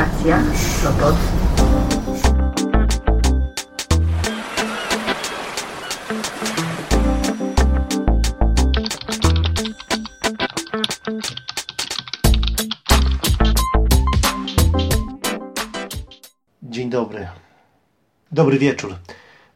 Stacja Sopot. Dzień dobry. Dobry wieczór.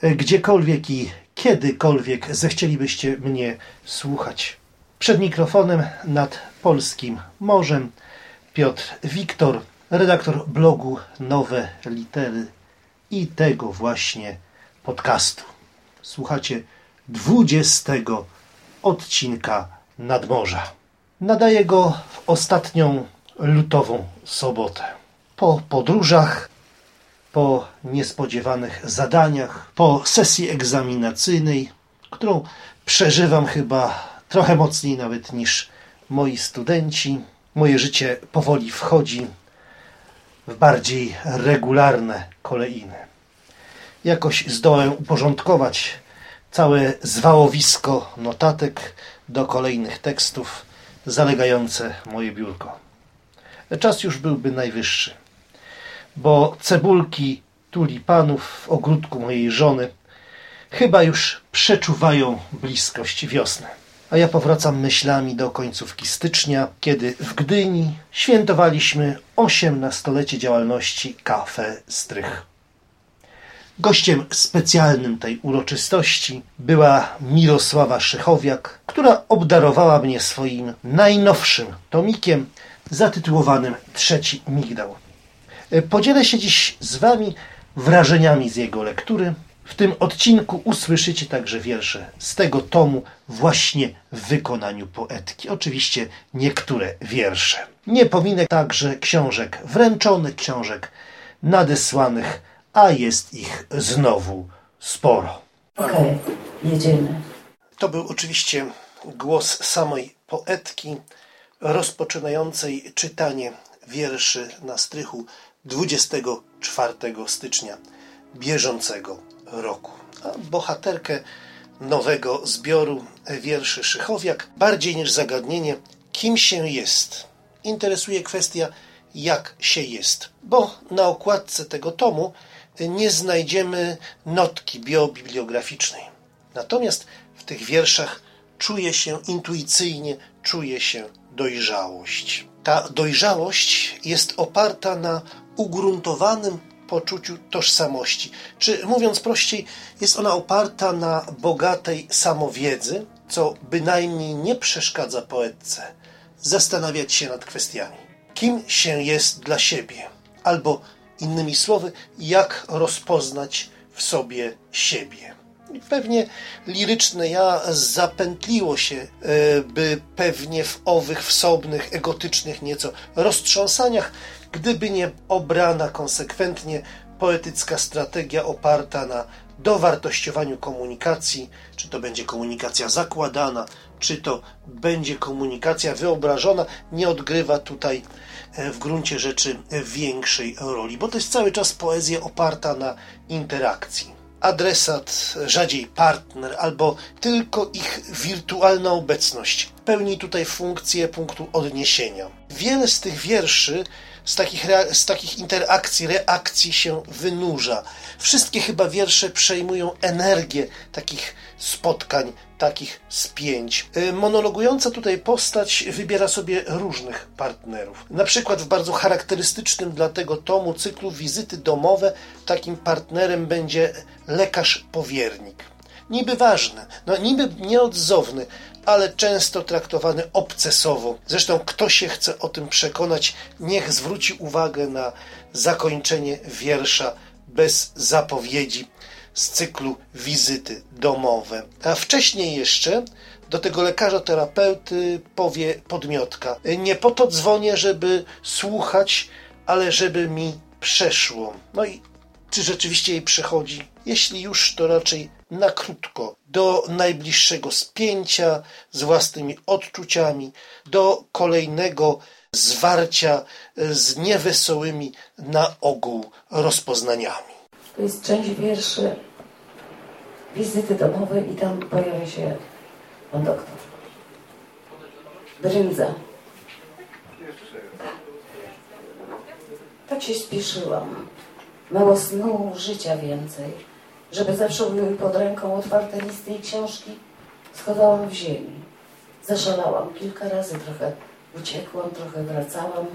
E, Gdziekolwiek i kiedykolwiek zechcielibyście mnie słuchać. Przed mikrofonem nad polskim morzem Piotr Wiktor, redaktor blogu Nowe Litery i tego właśnie podcastu. Słuchacie 20 odcinka Nadmorza. Nadaję go w ostatnią lutową sobotę. Po podróżach, po niespodziewanych zadaniach, po sesji egzaminacyjnej, którą przeżywam chyba trochę mocniej nawet niż moi studenci. Moje życie powoli wchodzi w bardziej regularne kolejny. Jakoś zdołałem uporządkować całe zwałowisko notatek do kolejnych tekstów zalegające moje biurko. Czas już byłby najwyższy bo cebulki tulipanów w ogródku mojej żony chyba już przeczuwają bliskość wiosny. A ja powracam myślami do końcówki stycznia, kiedy w Gdyni świętowaliśmy 18-lecie działalności Kafe Strych. Gościem specjalnym tej uroczystości była Mirosława Szychowiak, która obdarowała mnie swoim najnowszym tomikiem zatytułowanym Trzeci Migdał. Podzielę się dziś z Wami wrażeniami z jego lektury. W tym odcinku usłyszycie także wiersze z tego tomu właśnie w wykonaniu poetki. Oczywiście niektóre wiersze. Nie pominę także książek wręczonych, książek nadesłanych, a jest ich znowu sporo. Okej, jedziemy. To był oczywiście głos samej poetki rozpoczynającej czytanie wierszy na strychu 24 stycznia bieżącego roku. A bohaterkę nowego zbioru wierszy Szychowiak bardziej niż zagadnienie, kim się jest, interesuje kwestia, jak się jest, bo na okładce tego tomu nie znajdziemy notki biobibliograficznej. Natomiast w tych wierszach czuje się intuicyjnie, czuje się dojrzałość. Ta dojrzałość jest oparta na ugruntowanym poczuciu tożsamości. Czy mówiąc prościej, jest ona oparta na bogatej samowiedzy, co bynajmniej nie przeszkadza poetce zastanawiać się nad kwestiami. Kim się jest dla siebie? Albo innymi słowy, jak rozpoznać w sobie siebie? Pewnie liryczne ja zapętliło się, e, by pewnie w owych wsobnych, egotycznych nieco roztrząsaniach, gdyby nie obrana konsekwentnie poetycka strategia oparta na dowartościowaniu komunikacji, czy to będzie komunikacja zakładana, czy to będzie komunikacja wyobrażona, nie odgrywa tutaj e, w gruncie rzeczy większej roli, bo to jest cały czas poezja oparta na interakcji adresat, rzadziej partner, albo tylko ich wirtualna obecność pełni tutaj funkcję punktu odniesienia. Wiele z tych wierszy, z takich, z takich interakcji, reakcji się wynurza. Wszystkie chyba wiersze przejmują energię takich spotkań, takich spięć. Y, monologująca tutaj postać wybiera sobie różnych partnerów. Na przykład w bardzo charakterystycznym dla tego tomu cyklu wizyty domowe takim partnerem będzie lekarz powiernik. Niby ważny, no niby nieodzowny, ale często traktowany obcesowo. Zresztą kto się chce o tym przekonać, niech zwróci uwagę na zakończenie wiersza bez zapowiedzi z cyklu wizyty domowe. A wcześniej jeszcze do tego lekarza terapeuty powie podmiotka. Nie po to dzwonię, żeby słuchać, ale żeby mi przeszło. No i czy rzeczywiście jej przechodzi? Jeśli już, to raczej na krótko, do najbliższego spięcia z własnymi odczuciami, do kolejnego zwarcia z niewesołymi na ogół rozpoznaniami. To jest część wierszy wizyty domowej i tam pojawia się pan doktor. Brędza. Tak się spieszyłam. Mało snu, życia więcej. Żeby zawsze były pod ręką otwarte listy i książki, schowałam w ziemi. Zaszalałam kilka razy, trochę uciekłam, trochę wracałam,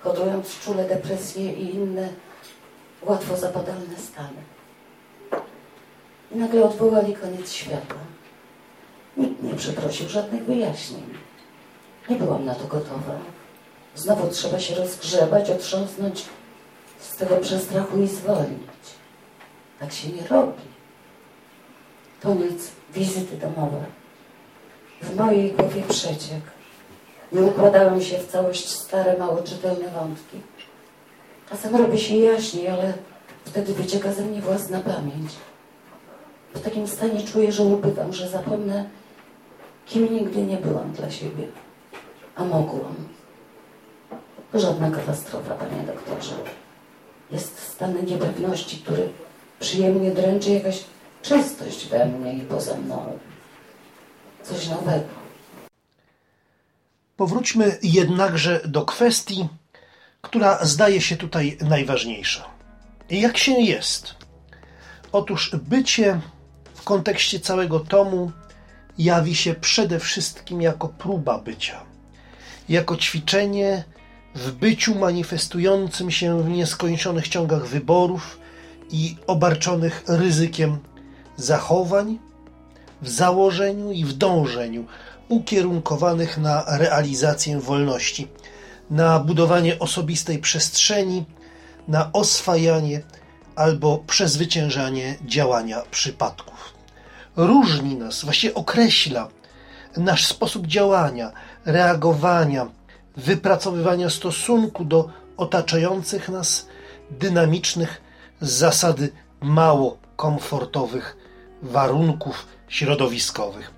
hodując czule depresje i inne łatwo zapadalne stany. I nagle odwołali koniec świata. Nikt nie przeprosił żadnych wyjaśnień. Nie byłam na to gotowa. Znowu trzeba się rozgrzebać, otrząsnąć z tego przestrachu i zwolnić. Tak się nie robi. Koniec wizyty domowe. W mojej głowie przeciek. Nie układałem się w całość stare, mało czytelne wątki. Czasem robi się jaśniej, ale wtedy wycieka ze mnie własna pamięć. W takim stanie czuję, że ubywam, że zapomnę, kim nigdy nie byłam dla siebie. A mogłam. Żadna katastrofa, panie doktorze. Jest stan niepewności, który przyjemnie dręczy jakaś czystość we mnie i poza mną. Coś nowego. Powróćmy jednakże do kwestii, która zdaje się tutaj najważniejsza. Jak się jest? Otóż bycie w kontekście całego tomu jawi się przede wszystkim jako próba bycia, jako ćwiczenie w byciu manifestującym się w nieskończonych ciągach wyborów i obarczonych ryzykiem zachowań, w założeniu i w dążeniu ukierunkowanych na realizację wolności, na budowanie osobistej przestrzeni, na oswajanie albo przezwyciężanie działania przypadków. Różni nas, właśnie określa nasz sposób działania, reagowania, wypracowywania stosunku do otaczających nas dynamicznych z zasady mało komfortowych warunków środowiskowych.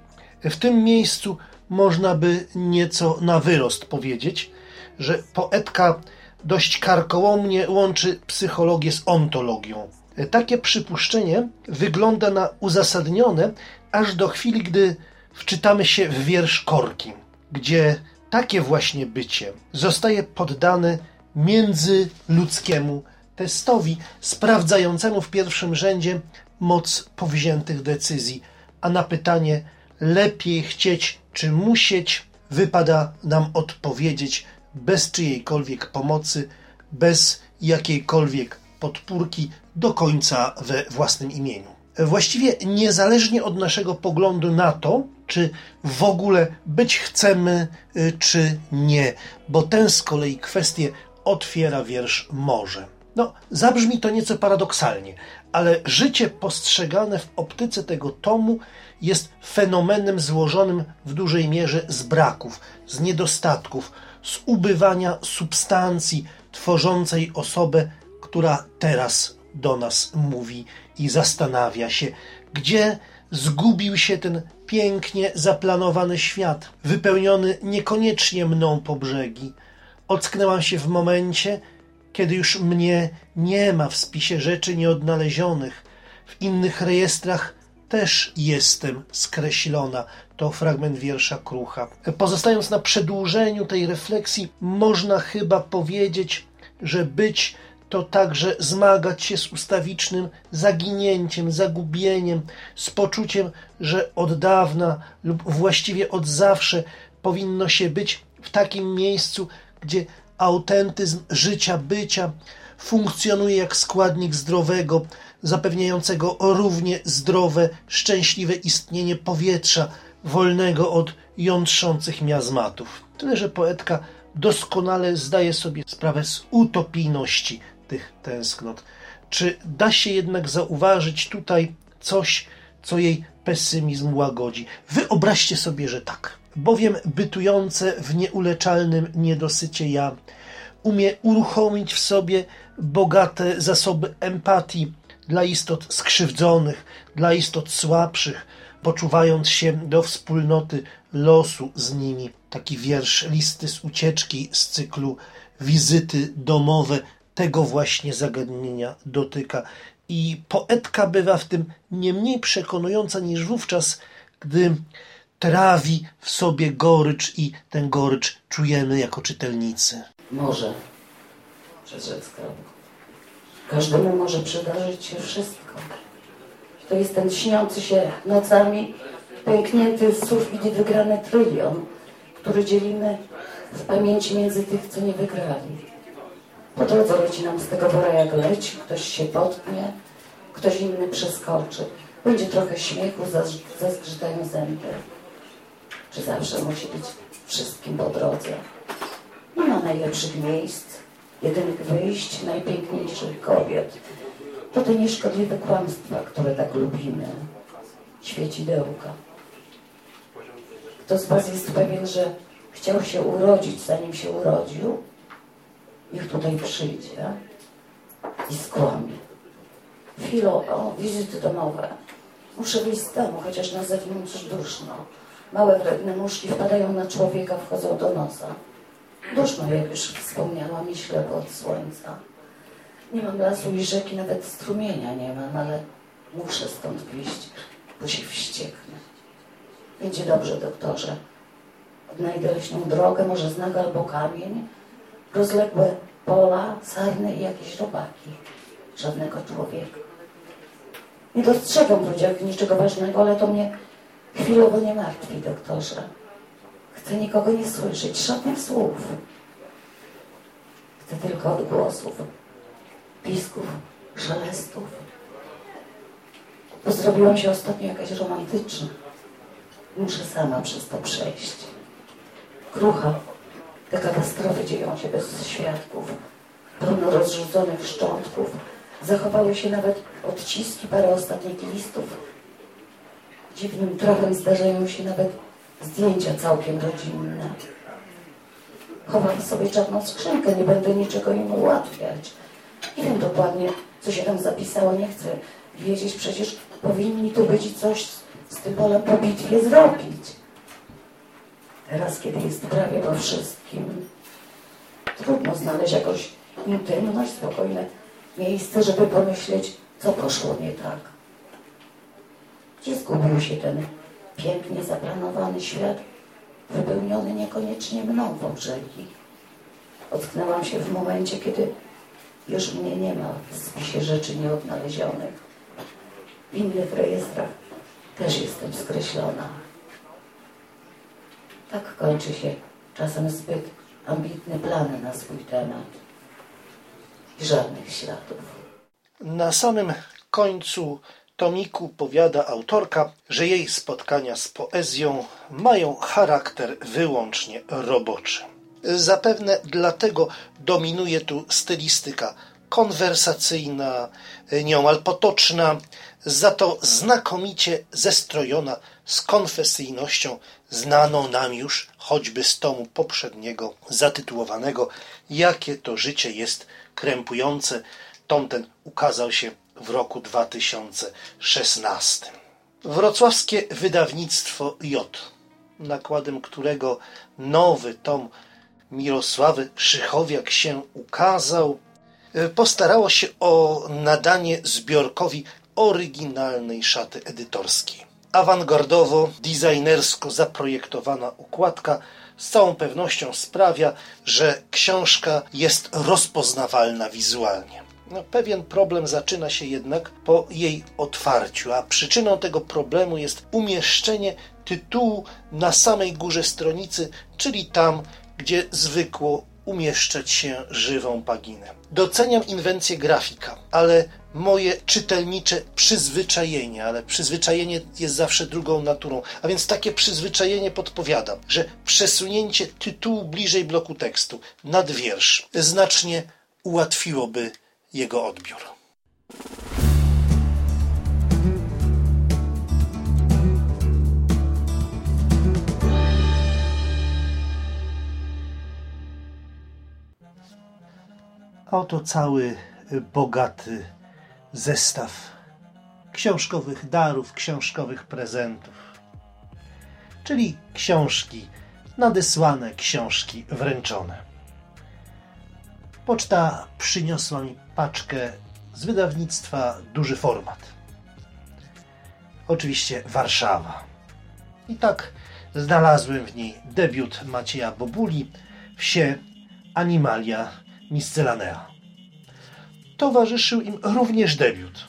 W tym miejscu można by nieco na wyrost powiedzieć, że poetka dość karkołomnie łączy psychologię z ontologią. Takie przypuszczenie wygląda na uzasadnione aż do chwili, gdy wczytamy się w wiersz Korki, gdzie takie właśnie bycie zostaje poddane międzyludzkiemu testowi, sprawdzającemu w pierwszym rzędzie moc powziętych decyzji, a na pytanie lepiej chcieć czy musieć wypada nam odpowiedzieć bez czyjejkolwiek pomocy, bez jakiejkolwiek podpórki do końca we własnym imieniu. Właściwie niezależnie od naszego poglądu na to, czy w ogóle być chcemy, y, czy nie, bo ten z kolei kwestię otwiera wiersz może. No, zabrzmi to nieco paradoksalnie, ale życie postrzegane w optyce tego tomu jest fenomenem złożonym w dużej mierze z braków, z niedostatków, z ubywania substancji tworzącej osobę, która teraz do nas mówi i zastanawia się, gdzie zgubił się ten pięknie zaplanowany świat, wypełniony niekoniecznie mną po brzegi. Ocknęłam się w momencie, kiedy już mnie nie ma w spisie rzeczy nieodnalezionych, w innych rejestrach też jestem skreślona. To fragment wiersza Krucha. Pozostając na przedłużeniu tej refleksji, można chyba powiedzieć, że być to także zmagać się z ustawicznym zaginięciem, zagubieniem, z poczuciem, że od dawna lub właściwie od zawsze powinno się być w takim miejscu, gdzie autentyzm życia, bycia funkcjonuje jak składnik zdrowego, zapewniającego równie zdrowe, szczęśliwe istnienie powietrza, wolnego od jątrzących miazmatów. Tyle, że poetka doskonale zdaje sobie sprawę z utopijności tych tęsknot. Czy da się jednak zauważyć tutaj coś, co jej pesymizm łagodzi? Wyobraźcie sobie, że tak. Bowiem bytujące w nieuleczalnym niedosycie ja umie uruchomić w sobie bogate zasoby empatii dla istot skrzywdzonych, dla istot słabszych, poczuwając się do wspólnoty losu z nimi. Taki wiersz listy z ucieczki z cyklu Wizyty domowe tego właśnie zagadnienia dotyka. I poetka bywa w tym nie mniej przekonująca niż wówczas, gdy trawi w sobie gorycz i ten gorycz czujemy jako czytelnicy. Może. przez rzec kroku. Każdemu może przydarzyć się wszystko. To jest ten śniący się nocami, pęknięty z sufit i wygrany trylion, który dzielimy w pamięci między tych, co nie wygrali. Po drodze leci nam z tego wora jak leci, ktoś się potknie, ktoś inny przeskoczy. Będzie trochę śmiechu, zazgrzytają zęby. Czy zawsze musi być wszystkim po drodze? Nie ma najlepszych miejsc, jedynych wyjść, najpiękniejszych kobiet. To te nieszkodliwe kłamstwa, które tak lubimy. Świecidełka. Kto z Was jest pewien, że chciał się urodzić, zanim się urodził? Niech tutaj przyjdzie i skłamie. Chwilą, o, wizyty domowe. Muszę wyjść z domu, chociaż na zewnątrz duszno. Małe wredne muszki wpadają na człowieka, wchodzą do nosa. Duszno, jak już wspomniałam, i ślepo od słońca. Nie mam lasu i rzeki, nawet strumienia nie mam, ale muszę stąd wyjść, bo się wścieknę. Będzie dobrze, doktorze. Odnajdę leśną drogę, może znak albo kamień, rozległe pola, sarny i jakieś robaki. Żadnego człowieka. Nie dostrzegam w ludziach niczego ważnego, ale to mnie chwilowo nie martwi, doktorze. Chcę nikogo nie słyszeć, żadnych słów. Chcę tylko odgłosów, pisków, szelestów. Bo zrobiłam się ostatnio jakaś romantyczna. Muszę sama przez to przejść. Krucha. Te katastrofy dzieją się bez świadków. Pełno rozrzuconych szczątków. Zachowały się nawet odciski parę ostatnich listów. Dziwnym trafem zdarzają się nawet zdjęcia całkiem rodzinne. Chowam sobie czarną skrzynkę, nie będę niczego im ułatwiać. Nie wiem dokładnie, co się tam zapisało, nie chcę wiedzieć, przecież powinni tu być coś z tym polem po bitwie zrobić. Teraz, kiedy jest prawie po wszystkim, trudno znaleźć jakąś intymność, spokojne miejsce, żeby pomyśleć, co poszło nie tak. Gdzie zgubił się ten pięknie zaplanowany świat, wypełniony niekoniecznie mną w obrzegi. Ocknęłam się w momencie, kiedy już mnie nie ma w spisie rzeczy nieodnalezionych. W innych rejestrach też jestem skreślona. Tak kończy się czasem zbyt ambitny plan na swój temat. I żadnych śladów. Na samym końcu tomiku powiada autorka, że jej spotkania z poezją mają charakter wyłącznie roboczy. Zapewne dlatego dominuje tu stylistyka konwersacyjna, nieomal potoczna, za to znakomicie zestrojona z konfesyjnością znaną nam już choćby z tomu poprzedniego zatytułowanego Jakie to życie jest krępujące. Tom ten ukazał się w roku 2016. Wrocławskie wydawnictwo J, nakładem którego nowy tom Mirosławy Szychowiak się ukazał, postarało się o nadanie zbiorkowi oryginalnej szaty edytorskiej. Awangardowo, designersko zaprojektowana układka z całą pewnością sprawia, że książka jest rozpoznawalna wizualnie. No, pewien problem zaczyna się jednak po jej otwarciu, a przyczyną tego problemu jest umieszczenie tytułu na samej górze stronicy, czyli tam, gdzie zwykło umieszczać się żywą paginę. Doceniam inwencję grafika, ale moje czytelnicze przyzwyczajenie, ale przyzwyczajenie jest zawsze drugą naturą, a więc takie przyzwyczajenie podpowiadam, że przesunięcie tytułu bliżej bloku tekstu nad wiersz znacznie ułatwiłoby jego odbiór. Oto cały bogaty zestaw książkowych darów, książkowych prezentów. Czyli książki nadesłane, książki wręczone. Poczta przyniosła mi paczkę z wydawnictwa Duży Format. Oczywiście Warszawa. I tak znalazłem w niej debiut Macieja Bobuli, Wsie Animalia Miscellanea. towarzyszył im również debiut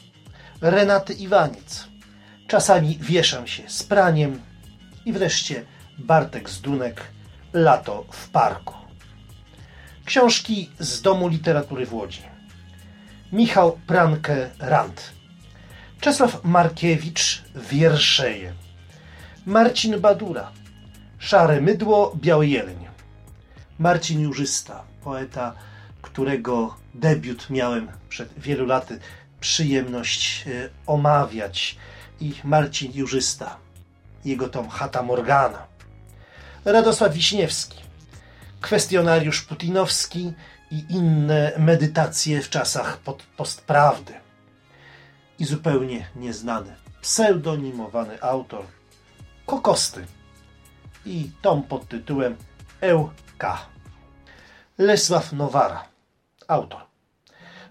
Renaty Iwaniec. Czasami wieszam się z praniem i wreszcie Bartek Zdunek Lato w parku. Książki z Domu Literatury w Łodzi. Michał Pranke Rand. Czesław Markiewicz Wierszeje. Marcin Badura. Szare mydło, biały jeleń. Marcin Jurzysta, poeta, którego debiut miałem przed wielu laty przyjemność e, omawiać. I Marcin Jurzysta, jego tom Hata Morgana. Radosław Wiśniewski, kwestionariusz putinowski i inne medytacje w czasach postprawdy. I zupełnie nieznany, pseudonimowany autor Kokosty i tom pod tytułem Eł.K. Lesław Nowara, autor.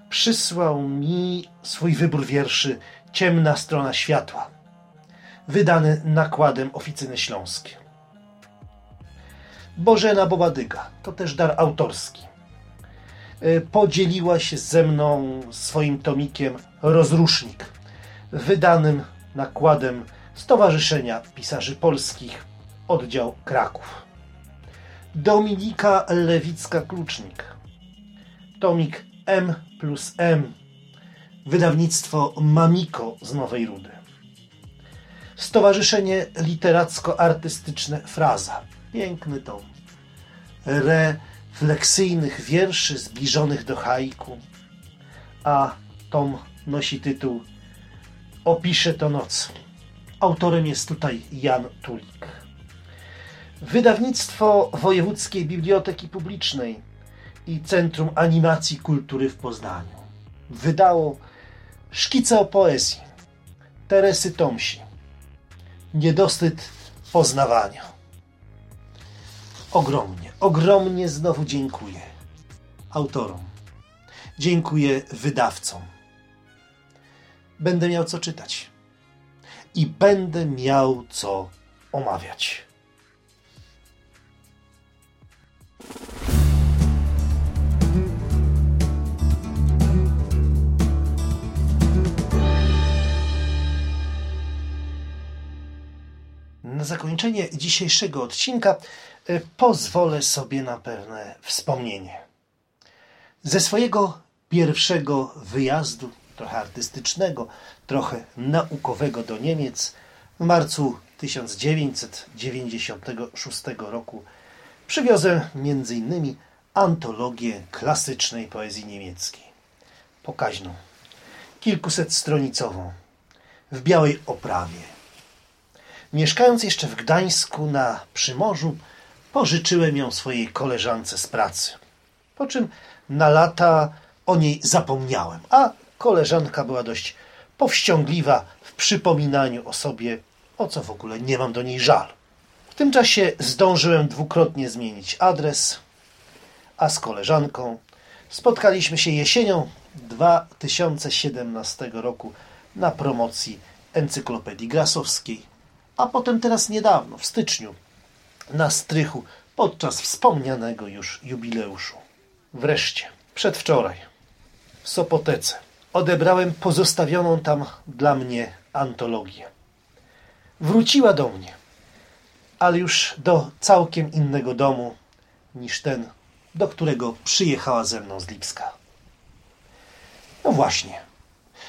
Przysłał mi swój wybór wierszy Ciemna strona światła, wydany nakładem Oficyny Śląskie. Bożena Bobadyga, to też dar autorski. E, podzieliła się ze mną swoim tomikiem Rozrusznik, wydanym nakładem Stowarzyszenia Pisarzy Polskich, oddział Kraków. Dominika Lewicka-Klucznik, tomik M plus M, wydawnictwo Mamiko z Nowej Rudy. Stowarzyszenie Literacko-Artystyczne Fraza, piękny tom. Refleksyjnych wierszy zbliżonych do haiku, a tom nosi tytuł Opiszę to noc. Autorem jest tutaj Jan Tulik. Wydawnictwo Wojewódzkiej Biblioteki Publicznej i Centrum Animacji Kultury w Poznaniu wydało szkice o poezji Teresy Tomsi. Niedosyt poznawania. Ogromnie, ogromnie znowu dziękuję autorom. Dziękuję wydawcom. Będę miał co czytać i będę miał co omawiać. Na zakończenie dzisiejszego odcinka y, pozwolę sobie na pewne wspomnienie. Ze swojego pierwszego wyjazdu, trochę artystycznego, trochę naukowego do Niemiec, w marcu 1996 roku przywiozłem m.in. antologię klasycznej poezji niemieckiej. Pokaźną, kilkusetstronicową, w białej oprawie. Mieszkając jeszcze w Gdańsku na Przymorzu, pożyczyłem ją swojej koleżance z pracy. Po czym na lata o niej zapomniałem, a koleżanka była dość powściągliwa w przypominaniu o sobie, o co w ogóle nie mam do niej żal. W tym czasie zdążyłem dwukrotnie zmienić adres, a z koleżanką spotkaliśmy się jesienią 2017 roku na promocji Encyklopedii Grasowskiej, a potem teraz niedawno, w styczniu, na strychu podczas wspomnianego już jubileuszu. Wreszcie, przedwczoraj, w Sopotece, odebrałem pozostawioną tam dla mnie antologię. Wróciła do mnie, ale już do całkiem innego domu niż ten, do którego przyjechała ze mną z Lipska. No właśnie,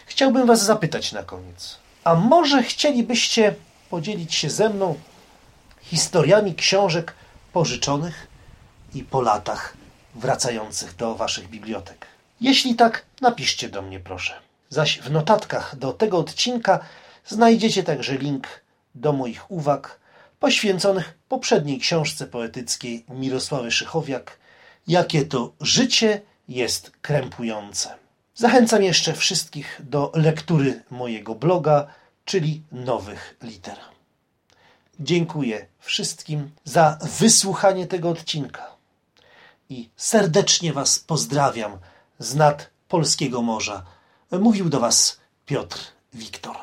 chciałbym Was zapytać na koniec. A może chcielibyście podzielić się ze mną historiami książek pożyczonych i po latach wracających do Waszych bibliotek? Jeśli tak, napiszcie do mnie proszę. Zaś w notatkach do tego odcinka znajdziecie także link do moich uwag poświęconych poprzedniej książce poetyckiej Mirosławy Szychowiak Jakie to życie jest krępujące. Zachęcam jeszcze wszystkich do lektury mojego bloga, czyli nowych liter. Dziękuję wszystkim za wysłuchanie tego odcinka i serdecznie Was pozdrawiam z nad polskiego morza. Mówił do Was Piotr Wiktor.